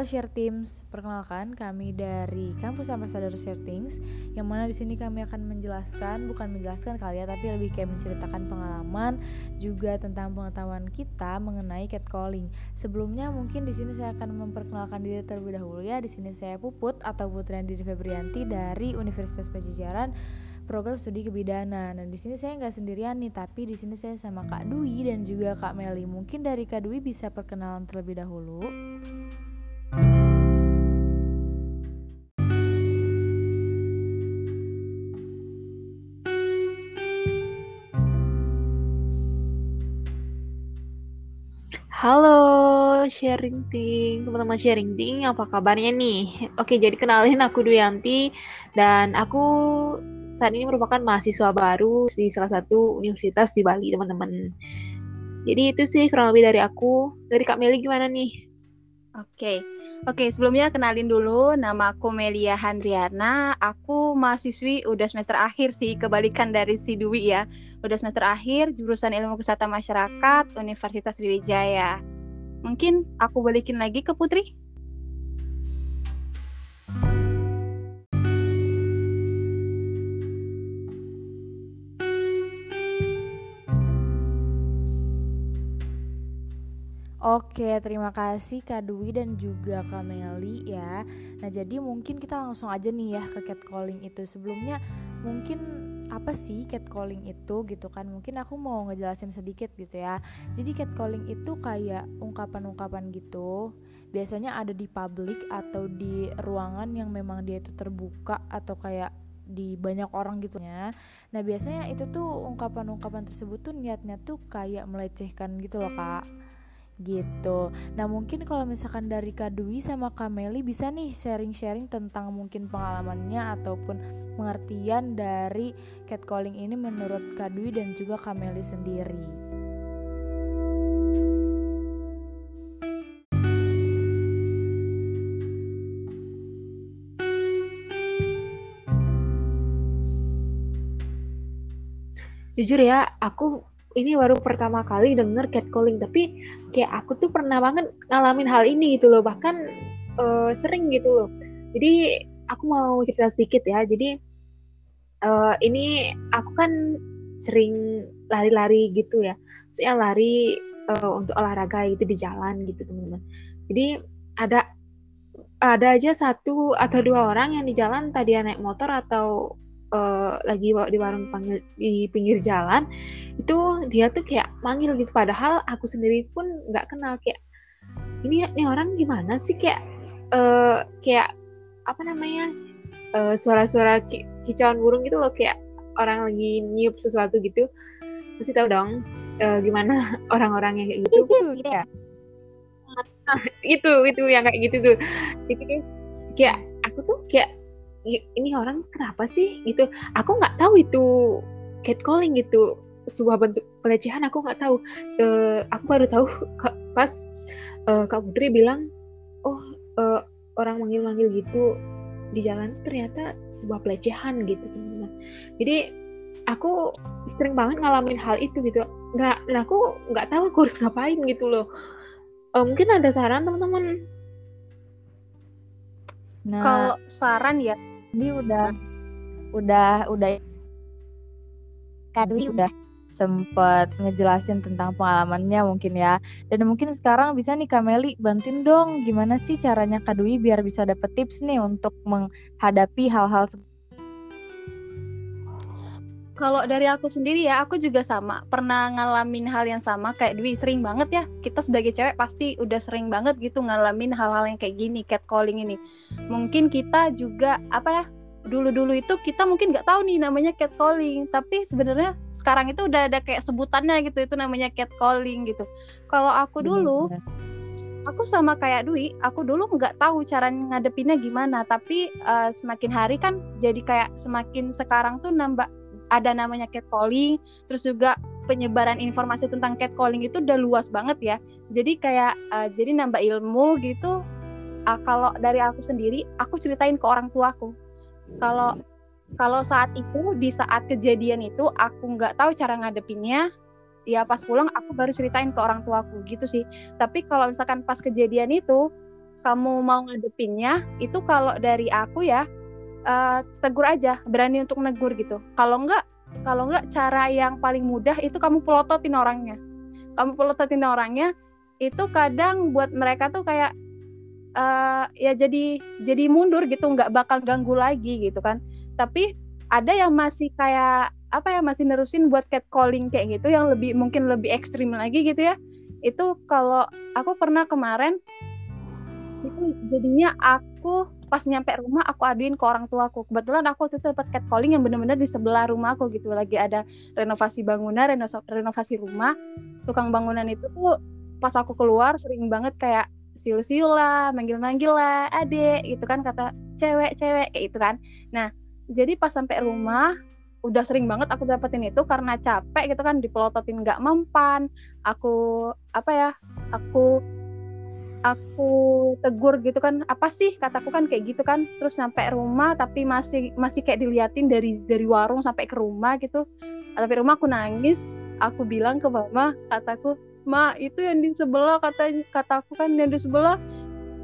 Halo Share Teams, perkenalkan kami dari Kampus Ambassador Share Things yang mana di sini kami akan menjelaskan, bukan menjelaskan kali ya, tapi lebih kayak menceritakan pengalaman juga tentang pengetahuan kita mengenai catcalling. Sebelumnya mungkin di sini saya akan memperkenalkan diri terlebih dahulu ya. Di sini saya Puput atau Putriandi Febrianti dari Universitas Pajajaran program studi kebidanan. Dan di sini saya nggak sendirian nih, tapi di sini saya sama Kak Dwi dan juga Kak Meli. Mungkin dari Kak Dwi bisa perkenalan terlebih dahulu. Halo sharing ting, teman-teman sharing ting, apa kabarnya nih? Oke, jadi kenalin aku Duyanti dan aku saat ini merupakan mahasiswa baru di salah satu universitas di Bali, teman-teman. Jadi itu sih kurang lebih dari aku. Dari Kak Meli gimana nih? Oke, oke. Sebelumnya kenalin dulu, nama aku Melia Handriana. Aku mahasiswi udah semester akhir sih, kebalikan dari si Dwi ya. Udah semester akhir, jurusan Ilmu Kesehatan Masyarakat, Universitas Sriwijaya. Mungkin aku balikin lagi ke Putri. Oke, terima kasih Kak Dwi dan juga Kak Meli ya. Nah, jadi mungkin kita langsung aja nih ya ke catcalling itu. Sebelumnya mungkin apa sih catcalling itu gitu kan? Mungkin aku mau ngejelasin sedikit gitu ya. Jadi catcalling itu kayak ungkapan-ungkapan gitu. Biasanya ada di publik atau di ruangan yang memang dia itu terbuka atau kayak di banyak orang gitu ya. Nah, biasanya itu tuh ungkapan-ungkapan tersebut tuh niatnya tuh kayak melecehkan gitu loh, Kak gitu. Nah mungkin kalau misalkan dari Kak Dwi sama Kak Meli bisa nih sharing-sharing tentang mungkin pengalamannya ataupun pengertian dari catcalling ini menurut Kak Dwi dan juga Kak Meli sendiri. Jujur ya, aku ini baru pertama kali denger catcalling tapi kayak aku tuh pernah banget ngalamin hal ini gitu loh bahkan uh, sering gitu loh. Jadi aku mau cerita sedikit ya. Jadi uh, ini aku kan sering lari-lari gitu ya. Soalnya lari uh, untuk olahraga gitu di jalan gitu teman-teman. Jadi ada ada aja satu atau dua orang yang di jalan tadi naik motor atau uh, lagi di warung panggil di pinggir jalan itu dia tuh kayak manggil gitu. Padahal aku sendiri pun nggak kenal kayak ini ini orang gimana sih? Kayak uh, kayak apa namanya uh, suara-suara ki kicauan burung gitu loh. Kayak orang lagi niup sesuatu gitu. Pasti tahu dong uh, gimana orang-orang yang kayak gitu. Ya? Nah, itu itu yang kayak gitu tuh. Itu kayak aku tuh kayak ini orang kenapa sih? Gitu. Aku nggak tahu itu catcalling gitu sebuah bentuk pelecehan aku nggak tahu. Uh, aku baru tahu pas uh, kak Putri bilang oh uh, orang manggil-manggil gitu di jalan ternyata sebuah pelecehan gitu teman-teman. Jadi aku sering banget ngalamin hal itu gitu. Nah, dan aku nggak tahu aku harus ngapain gitu loh. Uh, mungkin ada saran teman-teman? Nah. Kalau saran ya ini udah udah udah Kadwi udah sempet ngejelasin tentang pengalamannya mungkin ya. Dan mungkin sekarang bisa nih Kameli bantuin dong gimana sih caranya Kadwi biar bisa dapet tips nih untuk menghadapi hal-hal kalau dari aku sendiri ya, aku juga sama. Pernah ngalamin hal yang sama kayak Dwi, sering banget ya. Kita sebagai cewek pasti udah sering banget gitu ngalamin hal-hal yang kayak gini, catcalling ini. Mungkin kita juga apa ya? Dulu-dulu itu kita mungkin nggak tahu nih namanya catcalling, tapi sebenarnya sekarang itu udah ada kayak sebutannya gitu, itu namanya catcalling gitu. Kalau aku dulu aku sama kayak Dwi, aku dulu nggak tahu cara ngadepinnya gimana, tapi uh, semakin hari kan jadi kayak semakin sekarang tuh nambah ada namanya catcalling, terus juga penyebaran informasi tentang catcalling itu udah luas banget ya. Jadi kayak uh, jadi nambah ilmu gitu. Uh, kalau dari aku sendiri, aku ceritain ke orang tuaku. Kalau kalau saat itu di saat kejadian itu aku nggak tahu cara ngadepinnya, ya pas pulang aku baru ceritain ke orang tuaku gitu sih. Tapi kalau misalkan pas kejadian itu kamu mau ngadepinnya itu kalau dari aku ya uh, tegur aja berani untuk negur gitu. Kalau enggak kalau enggak cara yang paling mudah itu kamu pelototin orangnya. Kamu pelototin orangnya itu kadang buat mereka tuh kayak uh, ya jadi jadi mundur gitu nggak bakal ganggu lagi gitu kan. Tapi ada yang masih kayak apa ya masih nerusin buat catcalling kayak gitu yang lebih mungkin lebih ekstrim lagi gitu ya. Itu kalau aku pernah kemarin itu jadinya aku pas nyampe rumah aku aduin ke orang tuaku kebetulan aku tuh dapat catcalling yang benar-benar di sebelah rumahku gitu. Lagi ada renovasi bangunan renovasi rumah. Tukang bangunan itu tuh pas aku keluar sering banget kayak siul-siul lah manggil-manggil lah adek gitu kan kata cewek-cewek kayak gitu kan. Nah jadi pas sampai rumah udah sering banget aku dapetin itu karena capek gitu kan dipelototin nggak mempan. Aku apa ya aku aku tegur gitu kan apa sih kataku kan kayak gitu kan? Terus sampai rumah tapi masih masih kayak diliatin dari dari warung sampai ke rumah gitu. Tapi rumah aku nangis aku bilang ke mama kataku ma itu yang di sebelah kata kataku kan yang di sebelah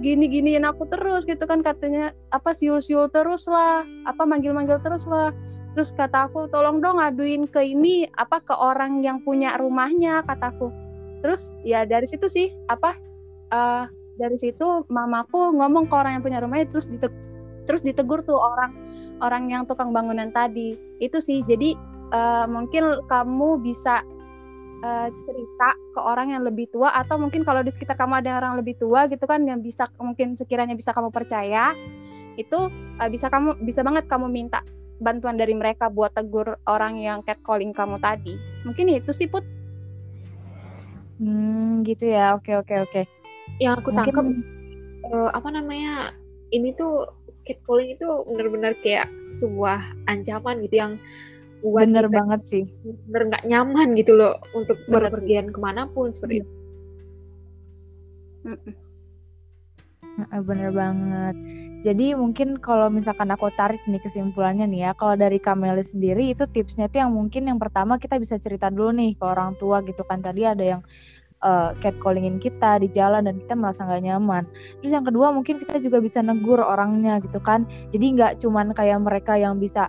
gini giniin aku terus gitu kan katanya apa siul siul terus lah apa manggil manggil terus lah. Terus kata aku tolong dong aduin ke ini apa ke orang yang punya rumahnya kataku. Terus ya dari situ sih apa uh, dari situ mamaku ngomong ke orang yang punya rumahnya terus terus ditegur tuh orang orang yang tukang bangunan tadi itu sih jadi uh, mungkin kamu bisa uh, cerita ke orang yang lebih tua atau mungkin kalau di sekitar kamu ada orang lebih tua gitu kan yang bisa mungkin sekiranya bisa kamu percaya itu uh, bisa kamu bisa banget kamu minta bantuan dari mereka buat tegur orang yang catcalling kamu tadi mungkin itu sih put Hmm, gitu ya. Oke, oke, oke. Yang aku tangkap uh, apa namanya? Ini tuh catcalling itu benar-benar kayak sebuah ancaman gitu yang buat bener kita banget sih bener nggak nyaman gitu loh untuk bener. berpergian ke mana pun seperti itu bener banget jadi mungkin kalau misalkan aku tarik nih kesimpulannya nih ya kalau dari Kameli sendiri itu tipsnya tuh yang mungkin yang pertama kita bisa cerita dulu nih ke orang tua gitu kan tadi ada yang uh, catcallingin kita di jalan dan kita merasa nggak nyaman. Terus yang kedua mungkin kita juga bisa negur orangnya gitu kan. Jadi nggak cuman kayak mereka yang bisa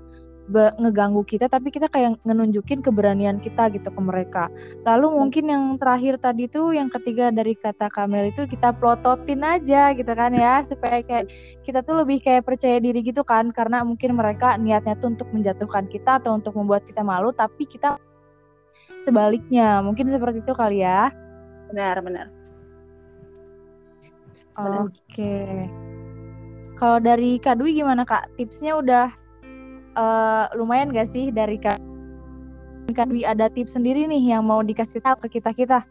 ngeganggu kita tapi kita kayak ngenunjukin keberanian kita gitu ke mereka. Lalu mungkin yang terakhir tadi tuh yang ketiga dari kata Kamel itu kita plototin aja gitu kan ya supaya kayak kita tuh lebih kayak percaya diri gitu kan karena mungkin mereka niatnya tuh untuk menjatuhkan kita atau untuk membuat kita malu tapi kita sebaliknya. Mungkin seperti itu kali ya. Benar, benar. Oke. Okay. Kalau dari Kak Dwi gimana Kak? Tipsnya udah uh, lumayan gak sih dari Kak Kak Dwi ada tips sendiri nih yang mau dikasih tahu ke kita-kita?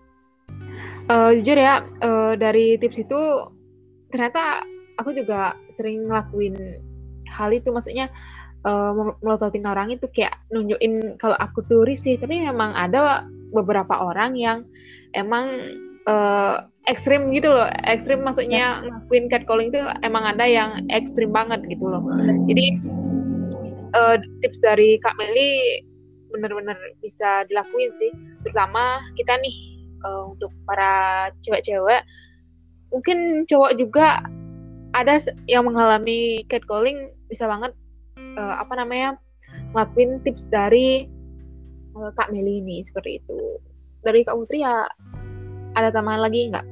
Uh, jujur ya, uh, dari tips itu ternyata aku juga sering ngelakuin hal itu maksudnya uh, melototin orang itu kayak nunjukin kalau aku turis sih tapi memang ada beberapa orang yang emang uh, ekstrim gitu loh. Ekstrim maksudnya ngelakuin catcalling itu emang ada yang ekstrim banget gitu loh. Jadi uh, tips dari Kak Meli benar-benar bisa dilakuin sih. Terutama kita nih uh, untuk para cewek-cewek mungkin cowok juga ada yang mengalami catcalling bisa banget uh, apa namanya ngelakuin tips dari uh, Kak Meli ini seperti itu dari Kak Putri ya ada tambahan lagi nggak?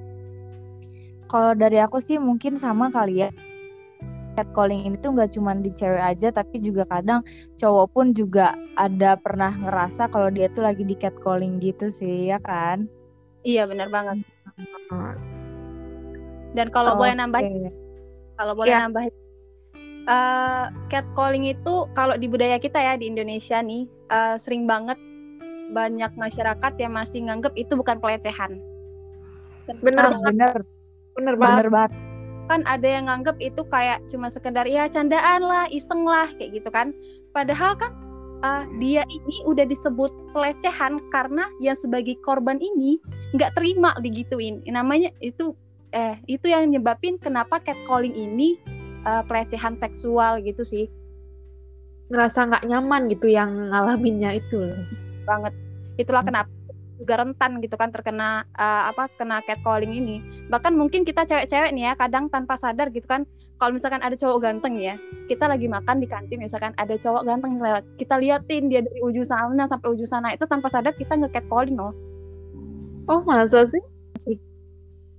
Kalau dari aku sih mungkin sama kali ya catcalling ini tuh nggak cuma di cewek aja tapi juga kadang cowok pun juga ada pernah ngerasa kalau dia tuh lagi di catcalling gitu sih ya kan iya benar banget dan kalau okay. boleh nambah kalau boleh yeah. nambah uh, catcalling itu kalau di budaya kita ya di Indonesia nih uh, sering banget banyak masyarakat yang masih nganggep itu bukan pelecehan bener ah, bener bener banget, bener banget kan ada yang nganggep itu kayak cuma sekedar ya candaan lah, iseng lah kayak gitu kan. Padahal kan uh, dia ini udah disebut pelecehan karena yang sebagai korban ini nggak terima digituin. Namanya itu eh itu yang nyebabin kenapa catcalling ini uh, pelecehan seksual gitu sih. Ngerasa nggak nyaman gitu yang ngalaminnya itu Banget. Itulah hmm. kenapa juga rentan gitu kan terkena uh, apa kena catcalling ini. Bahkan mungkin kita cewek-cewek nih ya kadang tanpa sadar gitu kan kalau misalkan ada cowok ganteng ya kita lagi makan di kantin misalkan ada cowok ganteng lewat kita liatin dia dari ujung sana sampai ujung sana itu tanpa sadar kita nge-catcalling loh. Oh masa sih?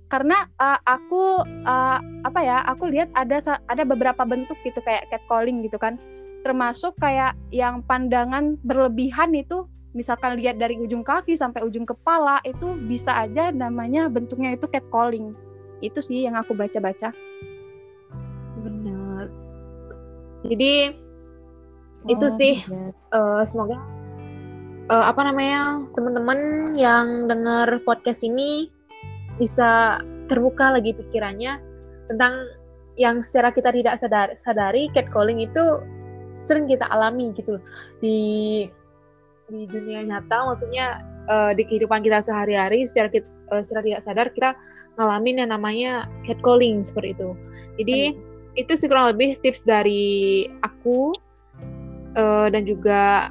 Karena uh, aku uh, apa ya aku lihat ada ada beberapa bentuk gitu kayak catcalling gitu kan. Termasuk kayak yang pandangan berlebihan itu misalkan lihat dari ujung kaki sampai ujung kepala itu bisa aja namanya bentuknya itu catcalling. Itu sih yang aku baca-baca. Benar. Jadi oh, itu sih uh, semoga uh, apa namanya teman-teman yang dengar podcast ini bisa terbuka lagi pikirannya tentang yang secara kita tidak sadar, sadari catcalling itu sering kita alami gitu di di dunia nyata maksudnya uh, di kehidupan kita sehari-hari secara kita, uh, secara tidak sadar kita ngalamin yang namanya catcalling seperti itu jadi hmm. itu sih kurang lebih tips dari aku uh, dan juga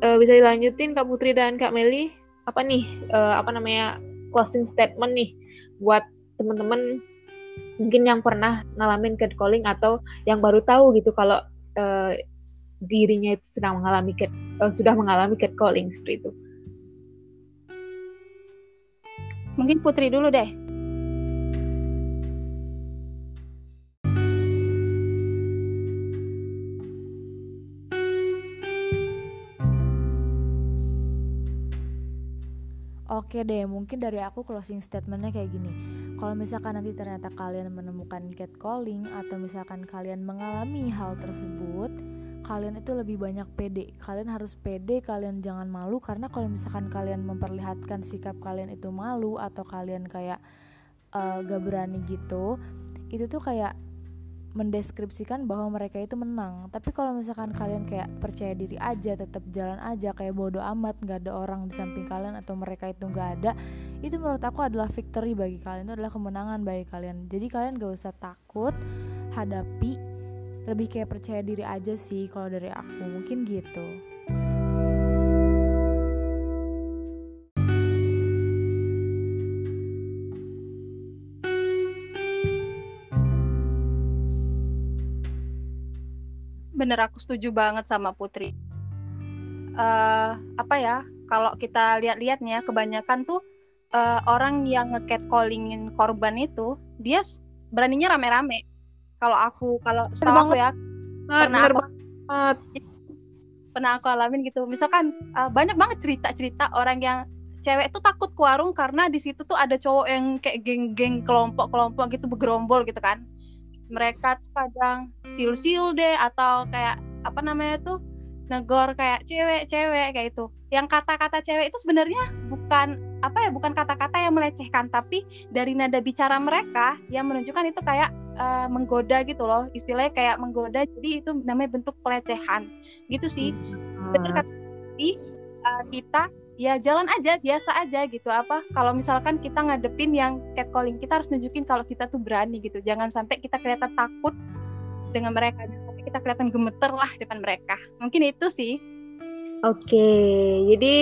uh, bisa dilanjutin Kak Putri dan Kak Meli apa nih uh, apa namanya closing statement nih buat teman-teman mungkin yang pernah ngalamin catcalling atau yang baru tahu gitu kalau uh, dirinya itu sedang mengalami cat, uh, sudah mengalami catcalling seperti itu. Mungkin Putri dulu deh. Oke deh, mungkin dari aku closing statementnya kayak gini. Kalau misalkan nanti ternyata kalian menemukan catcalling atau misalkan kalian mengalami hal tersebut, kalian itu lebih banyak pede. Kalian harus pede, kalian jangan malu karena kalau misalkan kalian memperlihatkan sikap kalian itu malu atau kalian kayak uh, gak berani gitu, itu tuh kayak mendeskripsikan bahwa mereka itu menang tapi kalau misalkan kalian kayak percaya diri aja tetap jalan aja kayak bodoh amat nggak ada orang di samping kalian atau mereka itu nggak ada itu menurut aku adalah victory bagi kalian itu adalah kemenangan bagi kalian jadi kalian gak usah takut hadapi lebih kayak percaya diri aja sih kalau dari aku mungkin gitu bener aku setuju banget sama Putri. Uh, apa ya? Kalau kita lihat-lihat ya, kebanyakan tuh uh, orang yang ngecatcallingin korban itu dia beraninya rame-rame. Kalau aku, kalau setahu aku ya, pernah aku, pernah aku alamin gitu. Misalkan uh, banyak banget cerita-cerita orang yang cewek tuh takut ke warung karena di situ tuh ada cowok yang kayak geng-geng kelompok-kelompok gitu bergerombol gitu kan mereka tuh kadang siul-siul deh atau kayak apa namanya tuh negor kayak cewek-cewek kayak itu. Yang kata-kata cewek itu sebenarnya bukan apa ya, bukan kata-kata yang melecehkan, tapi dari nada bicara mereka yang menunjukkan itu kayak uh, menggoda gitu loh. Istilahnya kayak menggoda, jadi itu namanya bentuk pelecehan. Gitu sih. Benar kata uh, kita ya jalan aja biasa aja gitu apa kalau misalkan kita ngadepin yang catcalling kita harus nunjukin kalau kita tuh berani gitu jangan sampai kita kelihatan takut dengan mereka tapi kita kelihatan gemeter lah depan mereka mungkin itu sih oke jadi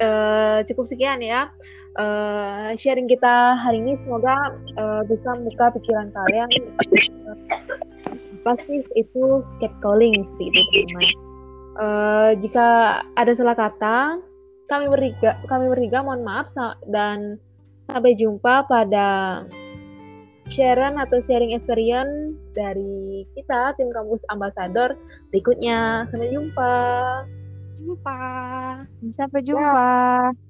uh, cukup sekian ya uh, sharing kita hari ini semoga uh, bisa membuka pikiran kalian. Pasti itu catcalling seperti itu teman uh, jika ada salah kata kami bertiga kami bertiga mohon maaf dan sampai jumpa pada sharing atau sharing experience dari kita tim kampus ambassador berikutnya. Sampai jumpa. Jumpa. Sampai jumpa. Ya.